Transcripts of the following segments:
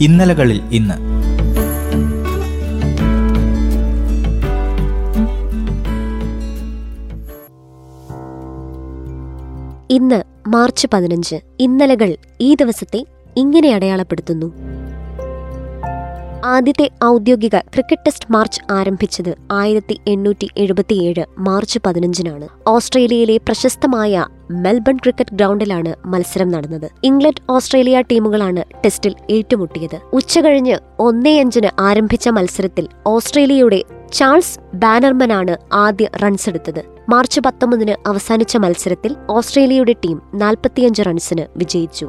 ഇന്നലകളിൽ ഇന്ന്. ഇന്ന് മാർച്ച് പതിനഞ്ച്. ഇന്നലകൾ ഈ ദിവസത്തെ ഇങ്ങനെ അടയാളപ്പെടുത്തുന്നു. ആദ്യത്തെ ഔദ്യോഗിക ക്രിക്കറ്റ് ടെസ്റ്റ് മാർച്ച് ആരംഭിച്ചത് ആയിരത്തി എണ്ണൂറ്റി എഴുപത്തിയേഴ് മാർച്ച് പതിനഞ്ചിനാണ്. ഓസ്ട്രേലിയയിലെ പ്രശസ്തമായ മെൽബൺ ക്രിക്കറ്റ് ഗ്രൗണ്ടിലാണ് മത്സരം നടന്നത്. ഇംഗ്ലണ്ട് ഓസ്ട്രേലിയ ടീമുകളാണ് ടെസ്റ്റിൽ ഏറ്റുമുട്ടിയത്. ഉച്ചകഴിഞ്ഞ് ഒന്നേ അഞ്ചിന് ആരംഭിച്ച മത്സരത്തിൽ ഓസ്ട്രേലിയയുടെ ചാൾസ് ബാനർമനാണ് ആദ്യ റൺസ് എടുത്തത് മാർച്ച് പത്തൊമ്പതിന് അവസാനിച്ച മത്സരത്തിൽ ഓസ്ട്രേലിയയുടെ ടീം നാൽപ്പത്തിയഞ്ച് റൺസിന് വിജയിച്ചു.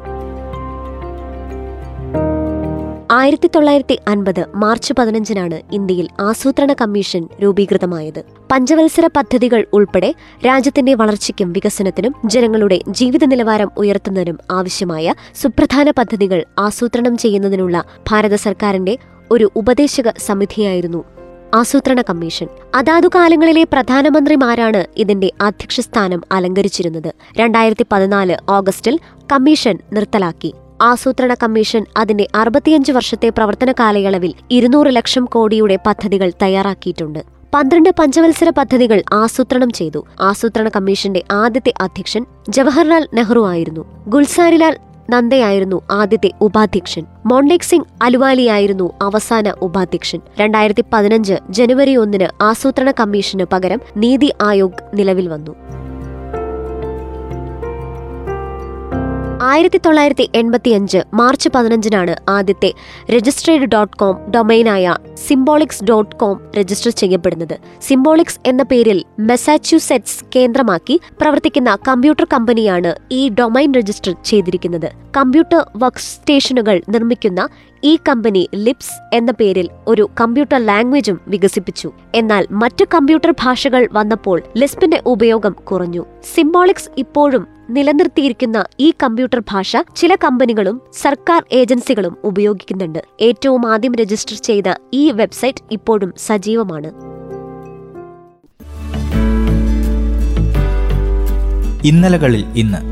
ആയിരത്തി തൊള്ളായിരത്തി അൻപത് മാർച്ച് പതിനഞ്ചിനാണ് ഇന്ത്യയിൽ ആസൂത്രണ കമ്മീഷൻ രൂപീകൃതമായത്. പഞ്ചവത്സര പദ്ധതികൾ ഉൾപ്പെടെ രാജ്യത്തിന്റെ വളർച്ചയ്ക്കും വികസനത്തിനും ജനങ്ങളുടെ ജീവിത നിലവാരം ഉയർത്തുന്നതിനും ആവശ്യമായ സുപ്രധാന പദ്ധതികൾ ആസൂത്രണം ചെയ്യുന്നതിനുള്ള ഭാരത സർക്കാരിന്റെ ഒരു ഉപദേശക സമിതിയായിരുന്നു ആസൂത്രണ കമ്മീഷൻ. അതാതു കാലങ്ങളിലെ പ്രധാനമന്ത്രിമാരാണ് ഇതിന്റെ അധ്യക്ഷസ്ഥാനം അലങ്കരിച്ചിരുന്നത്. രണ്ടായിരത്തി പതിനാല് ഓഗസ്റ്റിൽ കമ്മീഷൻ നിർത്തലാക്കി. ആസൂത്രണ കമ്മീഷൻ അതിന്റെ അറുപത്തിയഞ്ച് വർഷത്തെ പ്രവർത്തന കാലയളവിൽ ഇരുന്നൂറ് ലക്ഷം കോടിയുടെ പദ്ധതികൾ തയ്യാറാക്കിയിട്ടുണ്ട്. പന്ത്രണ്ട് പഞ്ചവത്സര പദ്ധതികൾ ആസൂത്രണം ചെയ്തു. ആസൂത്രണ കമ്മീഷന്റെ ആദ്യത്തെ അധ്യക്ഷൻ ജവഹർലാൽ നെഹ്റു ആയിരുന്നു. ഗുൽസാരിലാൽ നന്ദയായിരുന്നു ആദ്യത്തെ ഉപാധ്യക്ഷൻ. മോണ്ടേക് സിംഗ് അലുവാലിയായിരുന്നു അവസാന ഉപാധ്യക്ഷൻ. രണ്ടായിരത്തി പതിനഞ്ച് ജനുവരി ഒന്നിന് ആസൂത്രണ കമ്മീഷന് പകരം നീതി ആയോഗ് നിലവിൽ വന്നു. ആയിരത്തി തൊള്ളായിരത്തി എൺപത്തിയഞ്ച് മാർച്ച് പതിനഞ്ചിനാണ് ആദ്യത്തെ രജിസ്ട്രേഡ് ഡോട്ട് കോം ഡൊമൈനായ സിംബോളിക്സ് ഡോട്ട് കോം രജിസ്റ്റർ ചെയ്യപ്പെടുന്നത്. സിംബോളിക്സ് എന്ന പേരിൽ മെസാച്യൂസെറ്റ്സ് കേന്ദ്രമാക്കി പ്രവർത്തിക്കുന്ന കമ്പ്യൂട്ടർ കമ്പനിയാണ് ഈ ഡൊമൈൻ രജിസ്റ്റർ ചെയ്തിരിക്കുന്നത്. കമ്പ്യൂട്ടർ വർക്ക് സ്റ്റേഷനുകൾ നിർമ്മിക്കുന്ന ഈ കമ്പനി ലിപ്സ് എന്ന പേരിൽ ഒരു കമ്പ്യൂട്ടർ ലാംഗ്വേജും വികസിപ്പിച്ചു. എന്നാൽ മറ്റു കമ്പ്യൂട്ടർ ഭാഷകൾ വന്നപ്പോൾ ലിസ്പിന്റെ ഉപയോഗം കുറഞ്ഞു. സിംബോളിക്സ് ഇപ്പോഴും നിലനിർത്തിയിരിക്കുന്ന ഈ കമ്പ്യൂട്ടർ ഭാഷ ചില കമ്പനികളും സർക്കാർ ഏജൻസികളും ഉപയോഗിക്കുന്നുണ്ട്. ഏറ്റവും ആദ്യം രജിസ്റ്റർ ചെയ്ത ഈ വെബ്സൈറ്റ് ഇപ്പോഴും സജീവമാണ്. ഇന്നലകളിൽ ഇന്ന്